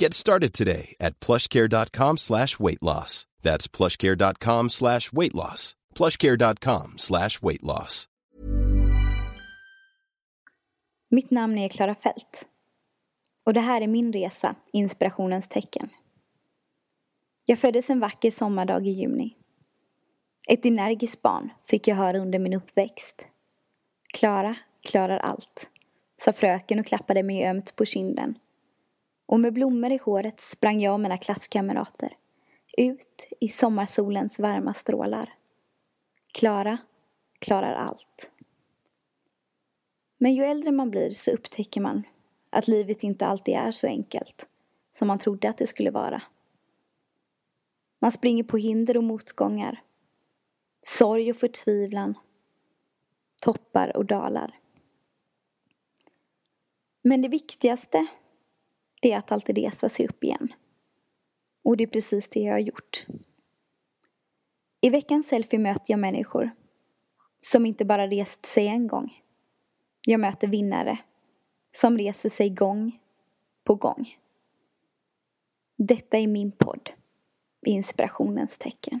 Get started today at plushcare.com slash weight loss. That's plushcare.com slash weight loss. plushcare.com slash weight loss. Mitt namn är Klara Fält. Och det här är min resa, inspirationens tecken. Jag föddes en vacker sommardag i juni. Ett energiskt barn fick jag höra under min uppväxt. Klara klarar allt, sa fröken och klappade mig ömt på kinden. Och med blommor i håret sprang jag och mina klasskamrater ut i sommarsolens varma strålar. Klara klarar allt. Men ju äldre man blir så upptäcker man att livet inte alltid är så enkelt som man trodde att det skulle vara. Man springer på hinder och motgångar, sorg och förtvivlan, toppar och dalar. Men det viktigaste, det är att alltid resa sig upp igen. Och det är precis det jag har gjort. I veckans selfie möter jag människor som inte bara rest sig en gång. Jag möter vinnare som reser sig gång på gång. Detta är min podd, Inspirationens tecken.